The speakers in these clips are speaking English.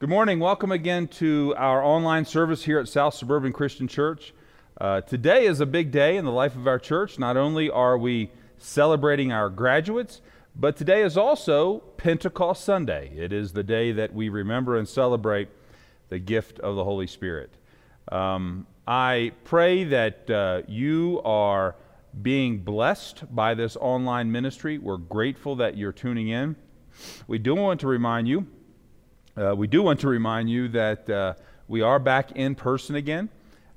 Good morning. Welcome again to our online service here at South Suburban Christian Church. Uh, today is a big day in the life of our church. Not only are we celebrating our graduates, but today is also Pentecost Sunday. It is the day that we remember and celebrate the gift of the Holy Spirit. Um, I pray that uh, you are being blessed by this online ministry. We're grateful that you're tuning in. We do want to remind you uh, we do want to remind you that uh, we are back in person again,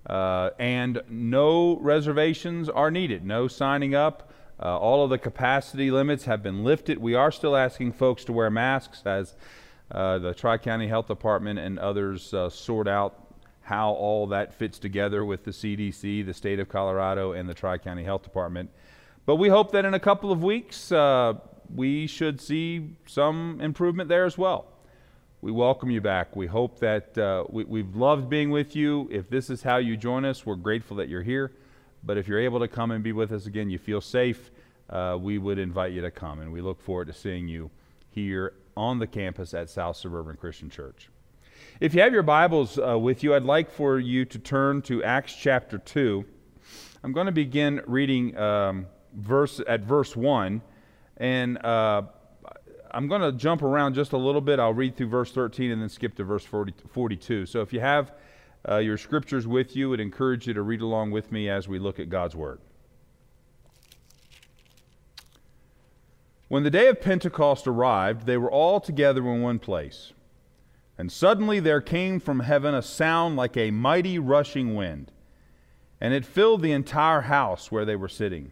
uh, and no reservations are needed, no signing up. Uh, all of the capacity limits have been lifted. We are still asking folks to wear masks as uh, the Tri County Health Department and others uh, sort out how all that fits together with the CDC, the state of Colorado, and the Tri County Health Department. But we hope that in a couple of weeks, we should see some improvement there as well we welcome you back. We hope that uh, we, have loved being with you. If this is how you join us, we're grateful that you're here. But if you're able to come and be with us again, you feel safe, uh, we would invite you to come. And we look forward to seeing you here on the campus at South Suburban Christian Church. If you have your Bibles uh, with you, I'd like for you to turn to Acts chapter 2. I'm going to begin reading um, verse at verse 1. And uh, I'm going to jump around just a little bit. I'll read through verse 13 and then skip to verse 40, 42. So if you have uh, your scriptures with you, I'd encourage you to read along with me as we look at God's Word. When the day of Pentecost arrived, they were all together in one place. And suddenly there came from heaven a sound like a mighty rushing wind, and it filled the entire house where they were sitting.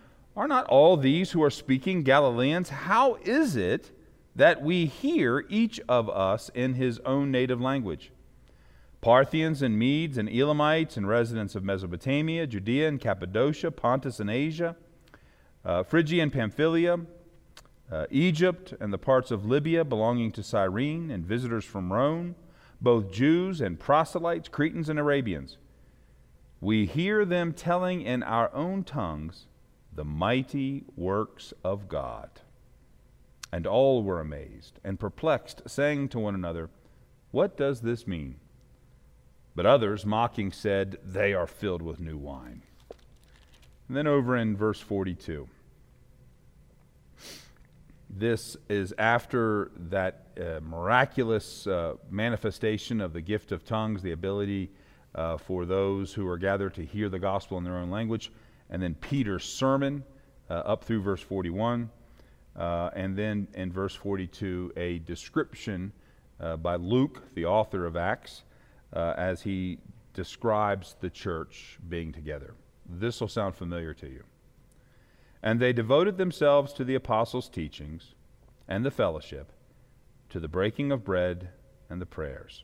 are not all these who are speaking Galileans? How is it that we hear each of us in his own native language? Parthians and Medes and Elamites and residents of Mesopotamia, Judea and Cappadocia, Pontus and Asia, uh, Phrygia and Pamphylia, uh, Egypt and the parts of Libya belonging to Cyrene, and visitors from Rome, both Jews and proselytes, Cretans and Arabians. We hear them telling in our own tongues the mighty works of God. And all were amazed and perplexed, saying to one another, What does this mean? But others, mocking, said, They are filled with new wine. And then over in verse 42. This is after that uh, miraculous uh, manifestation of the gift of tongues, the ability uh, for those who are gathered to hear the gospel in their own language and then Peter's sermon uh, up through verse 41. Uh, and then in verse 42, a description uh, by Luke, the author of Acts, uh, as he describes the church being together. This will sound familiar to you. And they devoted themselves to the apostles' teachings and the fellowship, to the breaking of bread and the prayers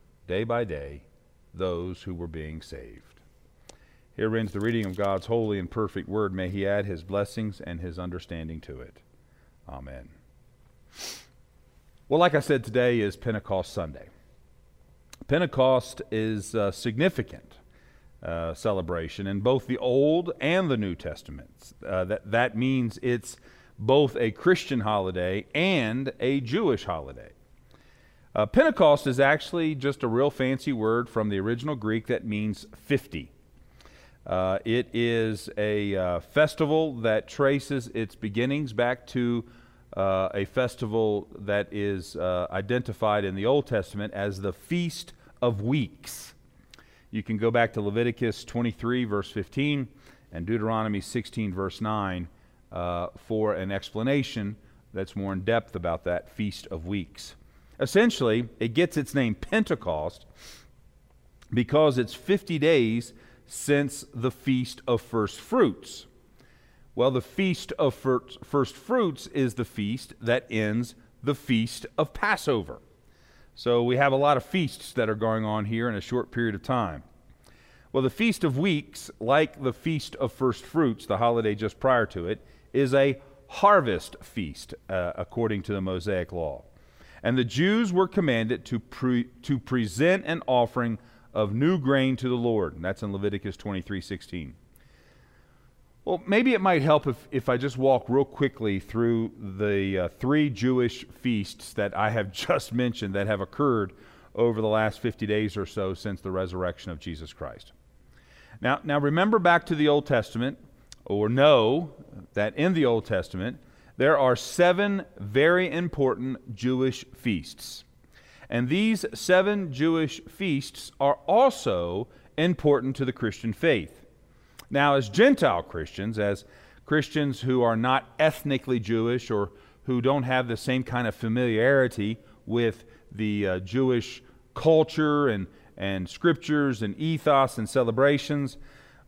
day by day those who were being saved. Here ends the reading of God's holy and perfect word. May He add His blessings and His understanding to it. Amen. Well, like I said, today is Pentecost Sunday. Pentecost is a significant uh, celebration in both the Old and the New Testaments. Uh, that, that means it's both a Christian holiday and a Jewish holiday. Uh, Pentecost is actually just a real fancy word from the original Greek that means 50. Uh, it is a uh, festival that traces its beginnings back to uh, a festival that is uh, identified in the Old Testament as the Feast of Weeks. You can go back to Leviticus 23, verse 15, and Deuteronomy 16, verse 9, uh, for an explanation that's more in depth about that Feast of Weeks. Essentially, it gets its name Pentecost because it's 50 days since the Feast of First Fruits. Well, the Feast of First Fruits is the feast that ends the Feast of Passover. So we have a lot of feasts that are going on here in a short period of time. Well, the Feast of Weeks, like the Feast of First Fruits, the holiday just prior to it, is a harvest feast uh, according to the Mosaic law. And the Jews were commanded to, pre- to present an offering of new grain to the Lord. And that's in Leviticus 23 16. Well, maybe it might help if, if I just walk real quickly through the uh, three Jewish feasts that I have just mentioned that have occurred over the last 50 days or so since the resurrection of Jesus Christ. Now, now remember back to the Old Testament, or know that in the Old Testament, there are seven very important Jewish feasts. And these seven Jewish feasts are also important to the Christian faith. Now, as Gentile Christians, as Christians who are not ethnically Jewish or who don't have the same kind of familiarity with the uh, Jewish culture and, and scriptures and ethos and celebrations,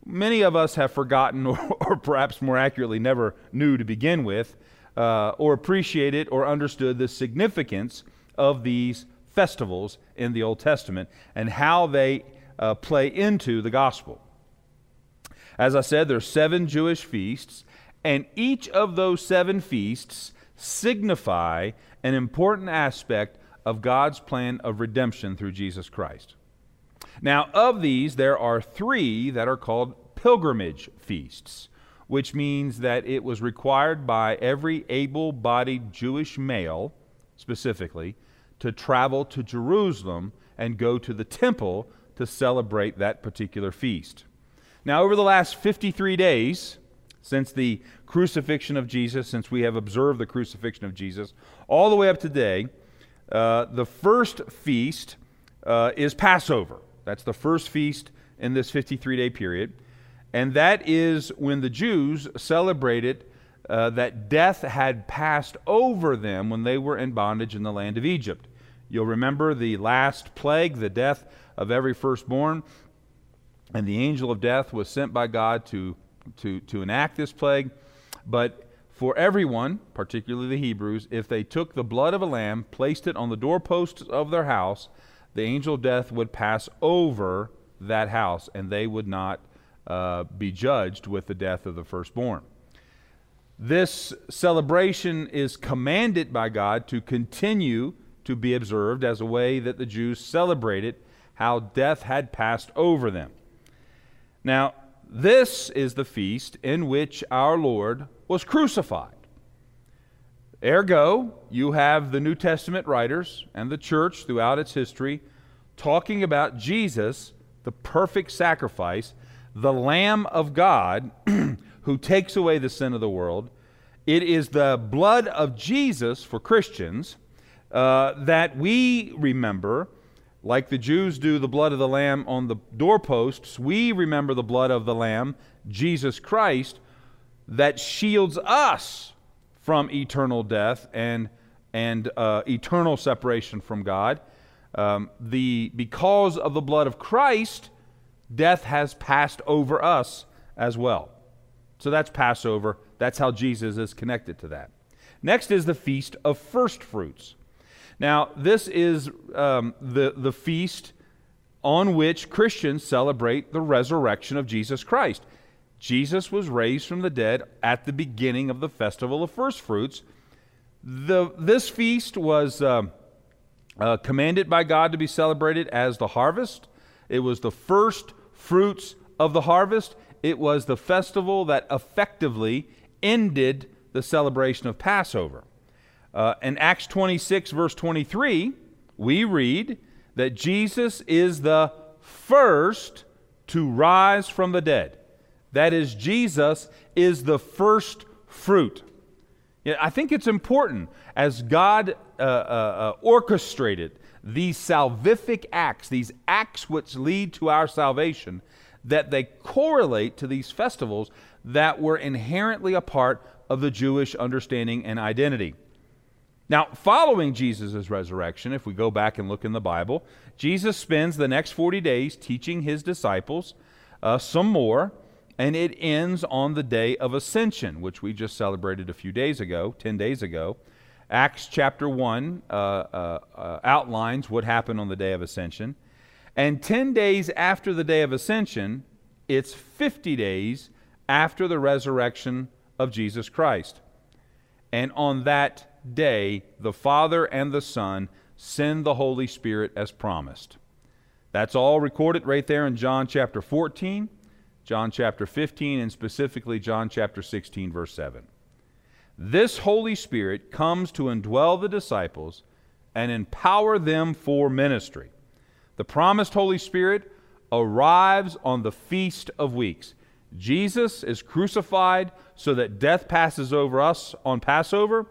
many of us have forgotten, or, or perhaps more accurately, never knew to begin with, uh, or appreciated or understood the significance of these festivals in the Old Testament and how they uh, play into the gospel. As I said, there are seven Jewish feasts, and each of those seven feasts signify an important aspect of God's plan of redemption through Jesus Christ. Now, of these, there are three that are called pilgrimage feasts, which means that it was required by every able bodied Jewish male, specifically, to travel to Jerusalem and go to the temple to celebrate that particular feast. Now, over the last 53 days, since the crucifixion of Jesus, since we have observed the crucifixion of Jesus, all the way up to today, uh, the first feast uh, is Passover. That's the first feast in this 53 day period. And that is when the Jews celebrated uh, that death had passed over them when they were in bondage in the land of Egypt. You'll remember the last plague, the death of every firstborn. And the angel of death was sent by God to, to, to enact this plague. But for everyone, particularly the Hebrews, if they took the blood of a lamb, placed it on the doorposts of their house, the angel of death would pass over that house, and they would not uh, be judged with the death of the firstborn. This celebration is commanded by God to continue to be observed as a way that the Jews celebrated how death had passed over them. Now, this is the feast in which our Lord was crucified. Ergo, you have the New Testament writers and the church throughout its history talking about Jesus, the perfect sacrifice, the Lamb of God who takes away the sin of the world. It is the blood of Jesus for Christians uh, that we remember, like the Jews do the blood of the Lamb on the doorposts, we remember the blood of the Lamb, Jesus Christ, that shields us from eternal death and, and uh, eternal separation from God. Um, the, because of the blood of Christ, death has passed over us as well. So that's Passover. That's how Jesus is connected to that. Next is the Feast of First Fruits. Now, this is um, the, the feast on which Christians celebrate the resurrection of Jesus Christ. Jesus was raised from the dead at the beginning of the festival of first fruits. The, this feast was uh, uh, commanded by God to be celebrated as the harvest. It was the first fruits of the harvest. It was the festival that effectively ended the celebration of Passover. Uh, in Acts 26, verse 23, we read that Jesus is the first to rise from the dead. That is, Jesus is the first fruit. Yeah, I think it's important as God uh, uh, uh, orchestrated these salvific acts, these acts which lead to our salvation, that they correlate to these festivals that were inherently a part of the Jewish understanding and identity. Now, following Jesus' resurrection, if we go back and look in the Bible, Jesus spends the next 40 days teaching his disciples uh, some more, and it ends on the day of ascension, which we just celebrated a few days ago, 10 days ago. Acts chapter 1 uh, uh, uh outlines what happened on the day of ascension. And 10 days after the day of ascension, it's 50 days after the resurrection of Jesus Christ. And on that day, the Father and the Son send the Holy Spirit as promised. That's all recorded right there in John chapter 14, John chapter 15, and specifically John chapter 16, verse 7. This Holy Spirit comes to indwell the disciples and empower them for ministry. The promised Holy Spirit arrives on the Feast of Weeks. Jesus is crucified so that death passes over us on Passover.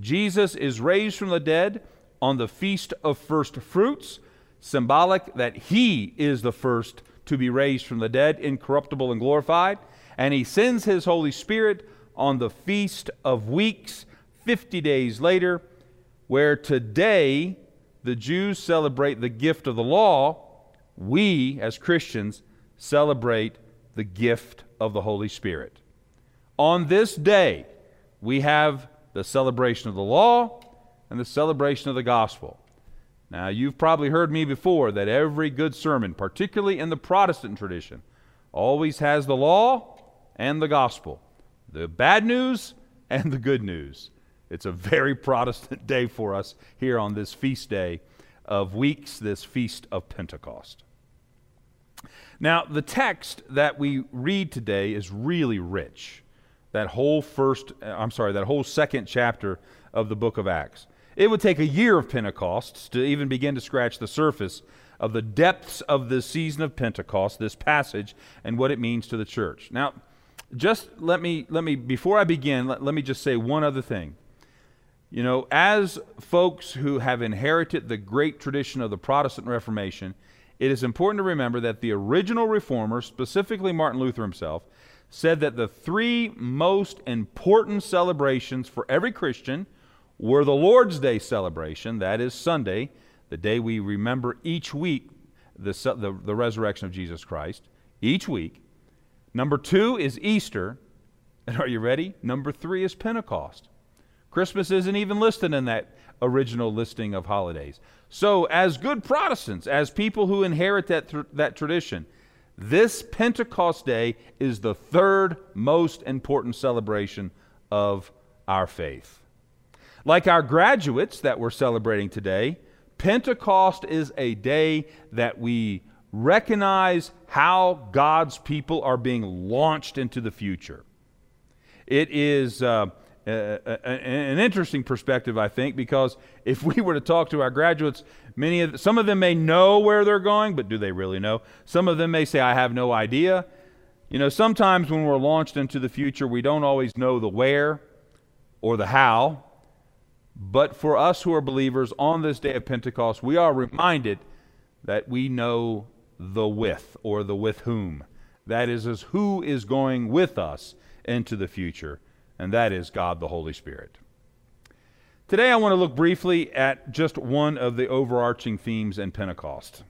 Jesus is raised from the dead on the Feast of First Fruits, symbolic that he is the first to be raised from the dead, incorruptible and glorified. And he sends his Holy Spirit on the Feast of Weeks, 50 days later, where today the Jews celebrate the gift of the law. We, as Christians, celebrate the gift of the Holy Spirit. On this day, we have the celebration of the law and the celebration of the gospel. Now, you've probably heard me before that every good sermon, particularly in the Protestant tradition, always has the law and the gospel, the bad news and the good news. It's a very Protestant day for us here on this feast day of weeks, this feast of Pentecost. Now, the text that we read today is really rich. That whole first, uh, I'm sorry, that whole second chapter of the book of Acts. It would take a year of Pentecost to even begin to scratch the surface of the depths of the season of Pentecost, this passage, and what it means to the church. Now, just let me, let me before I begin, let, let me just say one other thing. You know, as folks who have inherited the great tradition of the Protestant Reformation, it is important to remember that the original reformer, specifically Martin Luther himself, said that the three most important celebrations for every Christian were the Lord's Day celebration, that is Sunday, the day we remember each week the, the, the resurrection of Jesus Christ, each week. Number two is Easter. And are you ready? Number three is Pentecost. Christmas isn't even listed in that original listing of holidays. So, as good Protestants, as people who inherit that, th- that tradition, this Pentecost Day is the third most important celebration of our faith. Like our graduates that we're celebrating today, Pentecost is a day that we recognize how God's people are being launched into the future. It is. Uh, an interesting perspective, I think, because if we were to talk to our graduates, many of some of them may know where they're going, but do they really know? Some of them may say, "I have no idea." You know, sometimes when we're launched into the future, we don't always know the where or the how. But for us who are believers on this day of Pentecost, we are reminded that we know the with or the with whom. That is, is who is going with us into the future and that is God the Holy Spirit. Today, I want to look briefly at just one of the overarching themes in Pentecost.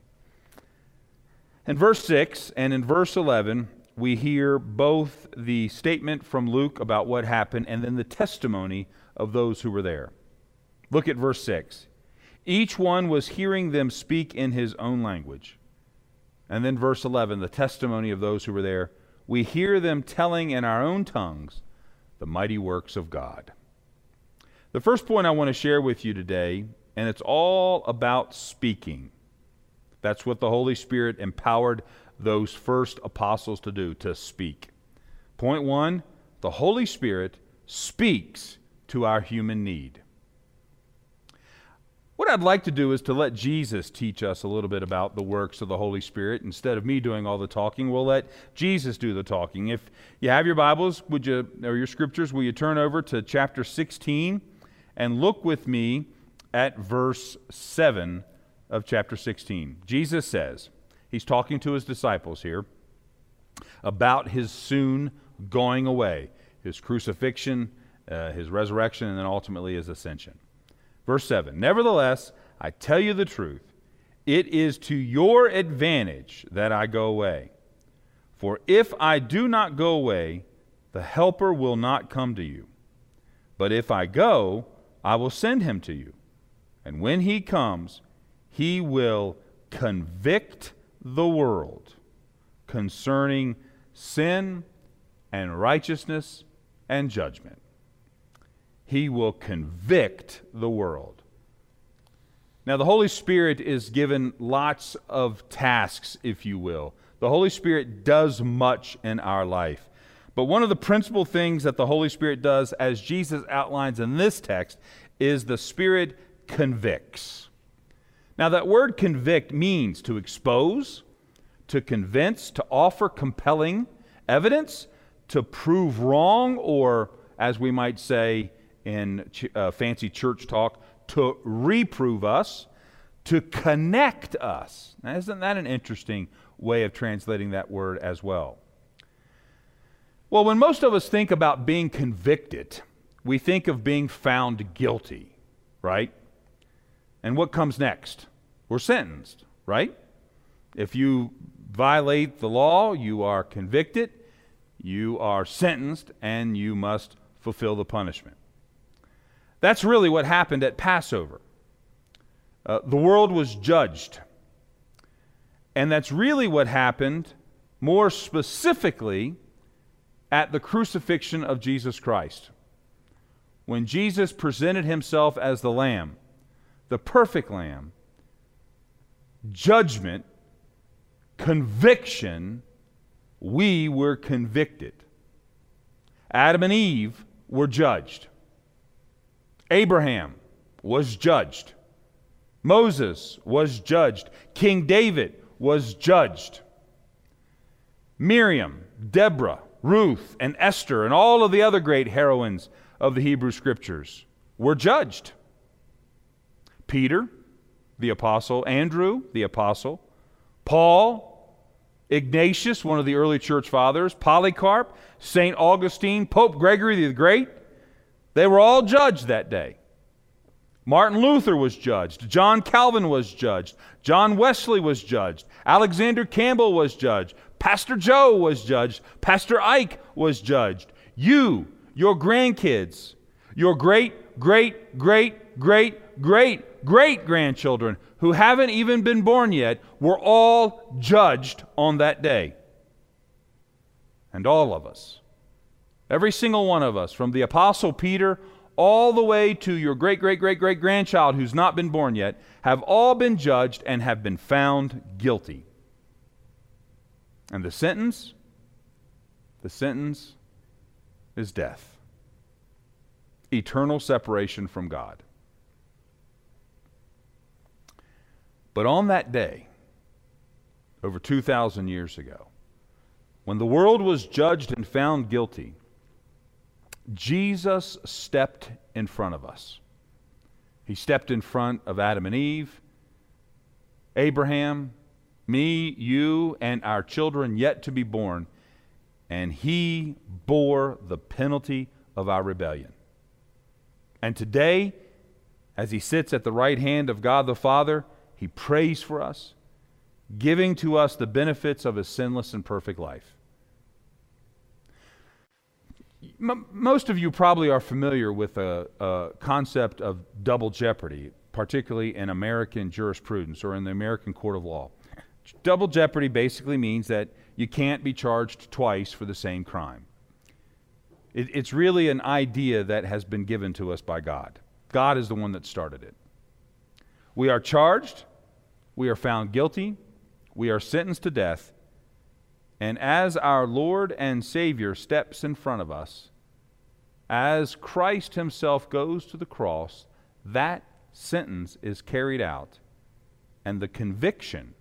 In verse 6 and in verse 11, we hear both the statement from Luke about what happened and then the testimony of those who were there. Look at verse 6. Each one was hearing them speak in his own language. And then verse 11, the testimony of those who were there. We hear them telling in our own tongues the mighty works of God. The first point I want to share with you today, and it's all about speaking. That's what the Holy Spirit empowered those first apostles to do, to speak. Point one the Holy Spirit speaks to our human need. What I'd like to do is to let Jesus teach us a little bit about the works of the Holy Spirit. Instead of me doing all the talking, we'll let Jesus do the talking. If you have your Bibles, would you, or your scriptures, will you turn over to chapter 16 and look with me at verse 7 of chapter 16. Jesus says, he's talking to his disciples here about his soon going away, his crucifixion, uh, his resurrection, and then ultimately his ascension. Verse 7 Nevertheless, I tell you the truth, it is to your advantage that I go away. For if I do not go away, the Helper will not come to you. But if I go, I will send him to you. And when he comes, he will convict the world concerning sin and righteousness and judgment. He will convict the world. Now, the Holy Spirit is given lots of tasks, if you will. The Holy Spirit does much in our life. But one of the principal things that the Holy Spirit does, as Jesus outlines in this text, is the Spirit convicts. Now, that word convict means to expose, to convince, to offer compelling evidence, to prove wrong, or as we might say, in ch- uh, fancy church talk, to reprove us, to connect us. Now, isn't that an interesting way of translating that word as well? Well, when most of us think about being convicted, we think of being found guilty, right? And what comes next? We're sentenced, right? If you violate the law, you are convicted, you are sentenced, and you must fulfill the punishment. That's really what happened at Passover. Uh, the world was judged. And that's really what happened more specifically at the crucifixion of Jesus Christ. When Jesus presented himself as the Lamb, the perfect Lamb, judgment, conviction, we were convicted. Adam and Eve were judged. Abraham was judged. Moses was judged. King David was judged. Miriam, Deborah, Ruth, and Esther, and all of the other great heroines of the Hebrew Scriptures were judged. Peter, the apostle, Andrew, the apostle, Paul, Ignatius, one of the early church fathers, Polycarp, St. Augustine, Pope Gregory the Great, they were all judged that day. Martin Luther was judged. John Calvin was judged. John Wesley was judged. Alexander Campbell was judged. Pastor Joe was judged. Pastor Ike was judged. You, your grandkids, your great, great, great, great, great, great grandchildren who haven't even been born yet were all judged on that day. And all of us Every single one of us, from the Apostle Peter all the way to your great, great, great, great grandchild who's not been born yet, have all been judged and have been found guilty. And the sentence? The sentence is death, eternal separation from God. But on that day, over 2,000 years ago, when the world was judged and found guilty, Jesus stepped in front of us. He stepped in front of Adam and Eve, Abraham, me, you, and our children yet to be born, and he bore the penalty of our rebellion. And today, as he sits at the right hand of God the Father, he prays for us, giving to us the benefits of his sinless and perfect life. M- most of you probably are familiar with a, a, concept of double jeopardy, particularly in American jurisprudence or in the American court of law. Double jeopardy basically means that you can't be charged twice for the same crime. It, it's really an idea that has been given to us by God. God is the one that started it. We are charged, we are found guilty, we are sentenced to death, and as our Lord and Savior steps in front of us, as Christ Himself goes to the cross, that sentence is carried out and the conviction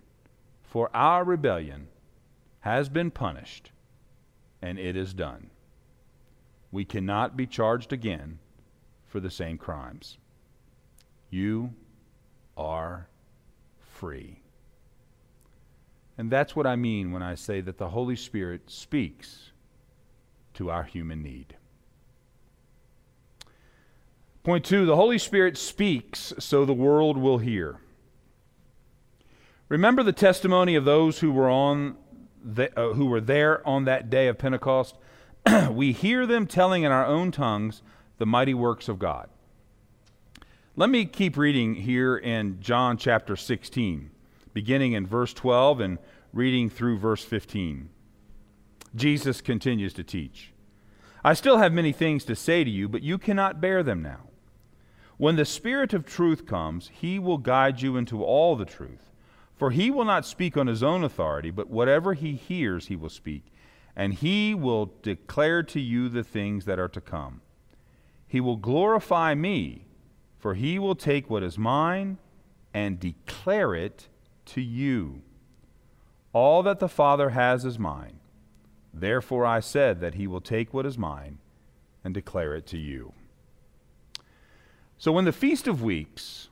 for our rebellion has been punished and it is done. We cannot be charged again for the same crimes. You are free. And that's what I mean when I say that the Holy Spirit speaks to our human need. Point two the Holy Spirit speaks so the world will hear. Remember the testimony of those who were on the, uh, who were there on that day of Pentecost? we hear them telling in our own tongues the mighty works of God. Let me keep reading here in John chapter 16, beginning in verse 12 and reading through verse 15. Jesus continues to teach. I still have many things to say to you, but you cannot bear them now. When the Spirit of truth comes, he will guide you into all the truth. For he will not speak on his own authority, but whatever he hears, he will speak, and he will declare to you the things that are to come. He will glorify me, for he will take what is mine and declare it to you. All that the Father has is mine. Therefore I said that he will take what is mine and declare it to you. So when the Feast of Weeks,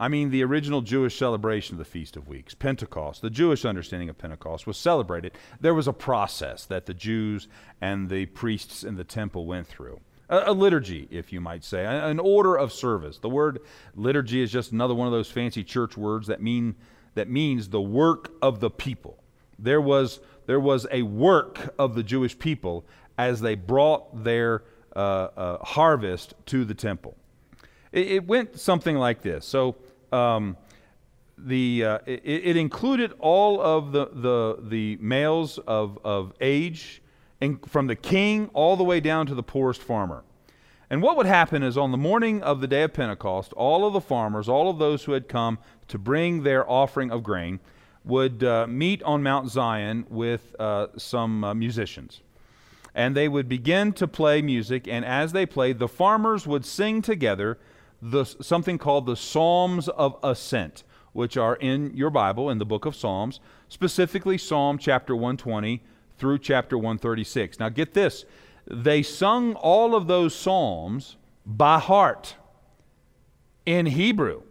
I mean the original Jewish celebration of the Feast of Weeks, Pentecost, the Jewish understanding of Pentecost was celebrated, there was a process that the Jews and the priests in the temple went through. A, a liturgy, if you might say, an order of service. The word liturgy is just another one of those fancy church words that mean that means the work of the people. There was, there was a work of the Jewish people as they brought their uh, uh, harvest to the temple. It, it went something like this. So um, the, uh, it, it, included all of the, the, the males of, of age, and from the king all the way down to the poorest farmer. And what would happen is on the morning of the day of Pentecost, all of the farmers, all of those who had come to bring their offering of grain, would uh, meet on Mount Zion with uh, some uh, musicians. And they would begin to play music, and as they played, the farmers would sing together the, something called the Psalms of Ascent, which are in your Bible, in the book of Psalms, specifically Psalm chapter 120 through chapter 136. Now, get this they sung all of those Psalms by heart in Hebrew,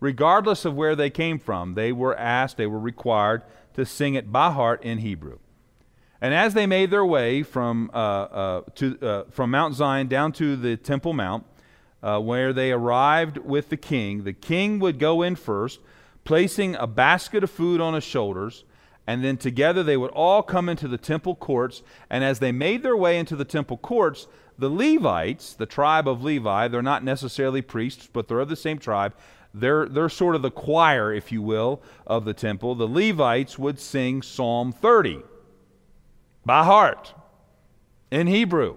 regardless of where they came from. They were asked, they were required to sing it by heart in Hebrew. And as they made their way from, uh, uh, to, uh, from Mount Zion down to the Temple Mount, uh, where they arrived with the king, the king would go in first, placing a basket of food on his shoulders, and then together they would all come into the temple courts. And as they made their way into the temple courts, the Levites, the tribe of Levi, they're not necessarily priests, but they're of the same tribe. They're, they're sort of the choir, if you will, of the temple. The Levites would sing Psalm 30 by heart in Hebrew.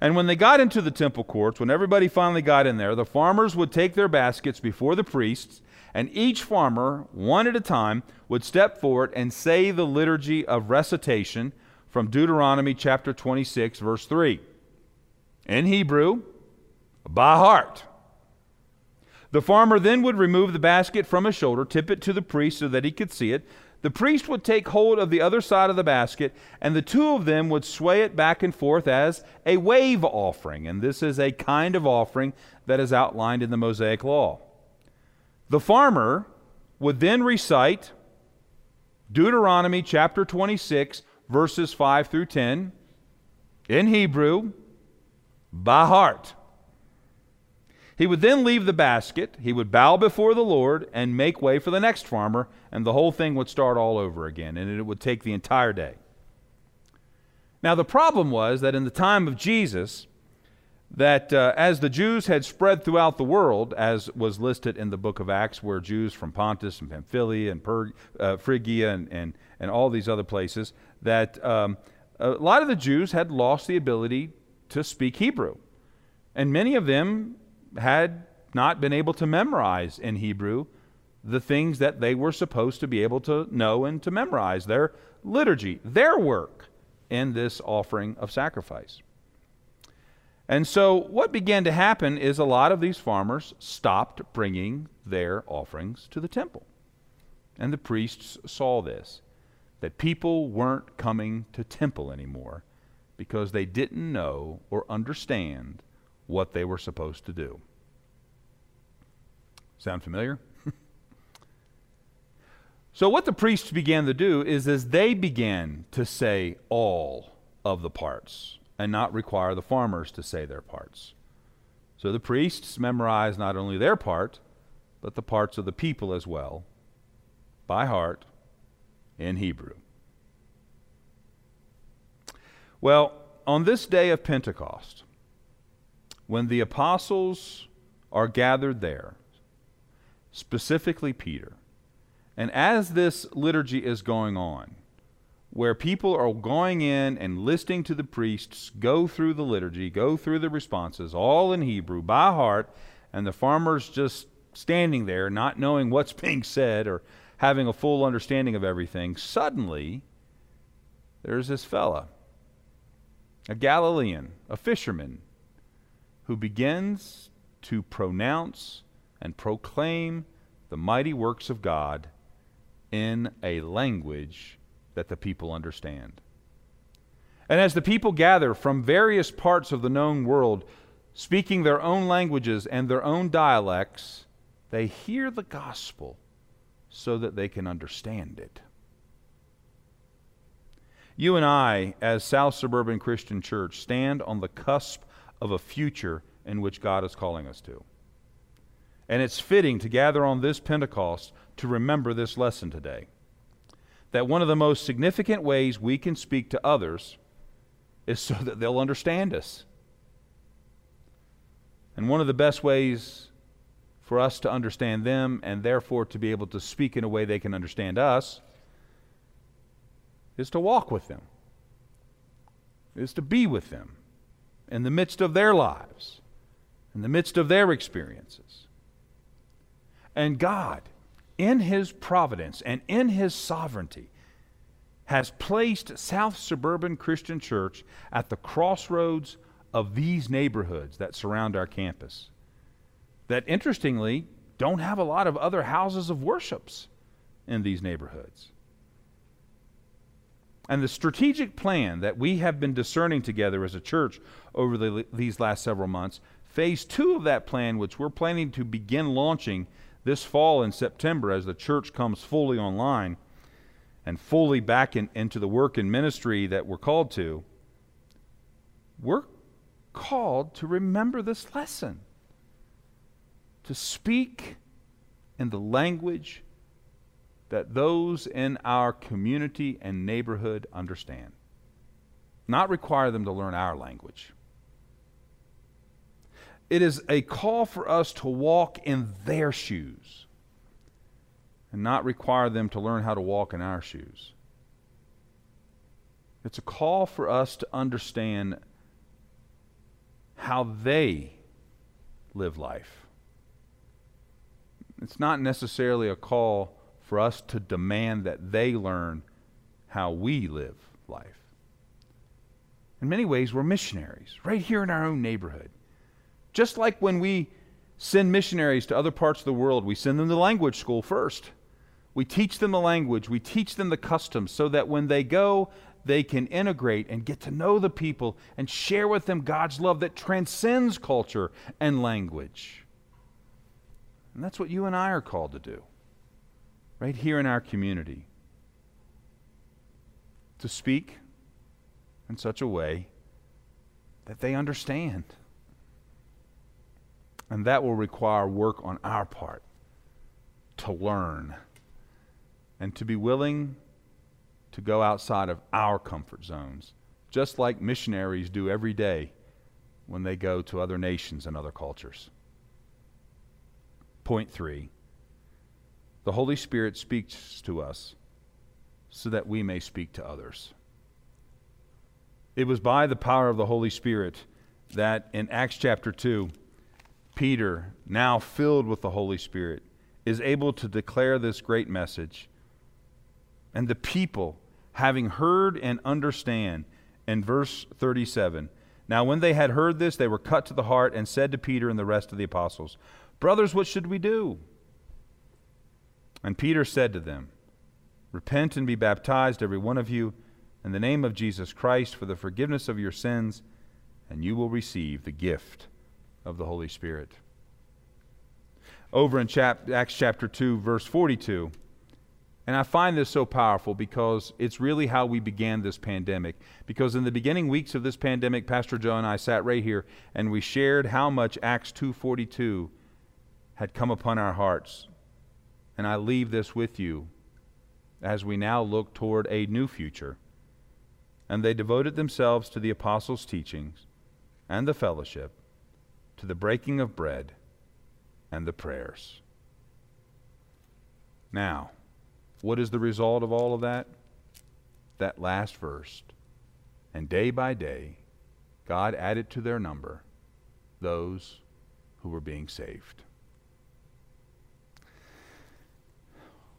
And when they got into the temple courts, when everybody finally got in there, the farmers would take their baskets before the priests, and each farmer, one at a time, would step forward and say the liturgy of recitation from Deuteronomy chapter 26, verse 3. In Hebrew, by heart. The farmer then would remove the basket from his shoulder, tip it to the priest so that he could see it, the priest would take hold of the other side of the basket, and the two of them would sway it back and forth as a wave offering. And this is a kind of offering that is outlined in the Mosaic Law. The farmer would then recite Deuteronomy chapter 26, verses 5 through 10, in Hebrew, by heart. He would then leave the basket, he would bow before the Lord, and make way for the next farmer, and the whole thing would start all over again, and it would take the entire day. Now, the problem was that in the time of Jesus, that uh, as the Jews had spread throughout the world, as was listed in the book of Acts, where Jews from Pontus and Pamphylia and per, uh, Phrygia and, and, and all these other places, that um, a lot of the Jews had lost the ability to speak Hebrew. And many of them had not been able to memorize in Hebrew the things that they were supposed to be able to know and to memorize their liturgy, their work in this offering of sacrifice. And so, what began to happen is a lot of these farmers stopped bringing their offerings to the temple. And the priests saw this that people weren't coming to temple anymore because they didn't know or understand what they were supposed to do. Sound familiar? so, what the priests began to do is as they began to say all of the parts and not require the farmers to say their parts. So the priests memorized not only their part, but the parts of the people as well, by heart, in Hebrew. Well, on this day of Pentecost, when the apostles are gathered there, specifically Peter, and as this liturgy is going on, where people are going in and listening to the priests go through the liturgy, go through the responses, all in Hebrew by heart, and the farmers just standing there, not knowing what's being said or having a full understanding of everything, suddenly there's this fella, a Galilean, a fisherman, who begins to pronounce and proclaim the mighty works of God in a language that the people understand. And as the people gather from various parts of the known world, speaking their own languages and their own dialects, they hear the gospel so that they can understand it. You and I, as South Suburban Christian Church, stand on the cusp of a future in which God is calling us to. And it's fitting to gather on this Pentecost to remember this lesson today that one of the most significant ways we can speak to others is so that they'll understand us. And one of the best ways for us to understand them and therefore to be able to speak in a way they can understand us is to walk with them, is to be with them in the midst of their lives, in the midst of their experiences. And God in his providence and in his sovereignty, has placed South Suburban Christian Church at the crossroads of these neighborhoods that surround our campus. That interestingly don't have a lot of other houses of worships in these neighborhoods. And the strategic plan that we have been discerning together as a church over the, these last several months, phase two of that plan, which we're planning to begin launching this fall in September, as the church comes fully online and fully back in, into the work and ministry that we're called to, we're called to remember this lesson, to speak in the language that those in our community and neighborhood understand, not require them to learn our language. It is a call for us to walk in their shoes and not require them to learn how to walk in our shoes. It's a call for us to understand how they live life. It's not necessarily a call for us to demand that they learn how we live life. In many ways, we're missionaries right here in our own neighborhood. Just like when we send missionaries to other parts of the world, we send them to language school first. We teach them the language, we teach them the customs so that when they go, they can integrate and get to know the people and share with them God's love that transcends culture and language. And that's what you and I are called to do, right here in our community. To speak in such a way that they understand. And that will require work on our part to learn and to be willing to go outside of our comfort zones, just like missionaries do every day when they go to other nations and other cultures. Point three the Holy Spirit speaks to us so that we may speak to others. It was by the power of the Holy Spirit that in Acts chapter 2, Peter, now filled with the Holy Spirit, is able to declare this great message. And the people, having heard and understand, in verse 37, Now, when they had heard this, they were cut to the heart and said to Peter and the rest of the apostles, Brothers, what should we do? And Peter said to them, Repent and be baptized, every one of you, in the name of Jesus Christ for the forgiveness of your sins, and you will receive the gift of the Holy Spirit. Over in chap- Acts chapter 2, verse 42, and I find this so powerful because it's really how we began this pandemic. Because in the beginning weeks of this pandemic, Pastor Joe and I sat right here and we shared how much Acts 2:42 had come upon our hearts. And I leave this with you as we now look toward a new future. And they devoted themselves to the apostles' teachings and the fellowship, to the breaking of bread and the prayers. Now, what is the result of all of that? That last verse. And day by day, God added to their number those who were being saved.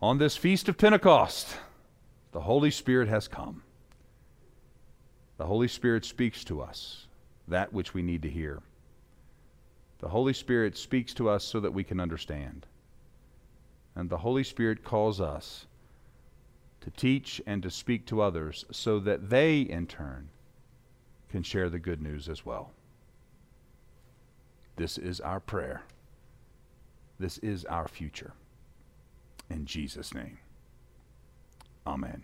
On this feast of Pentecost, the Holy Spirit has come. The Holy Spirit speaks to us that which we need to hear. The Holy Spirit speaks to us so that we can understand. And the Holy Spirit calls us to teach and to speak to others so that they, in turn, can share the good news as well. This is our prayer. This is our future. In Jesus' name, amen.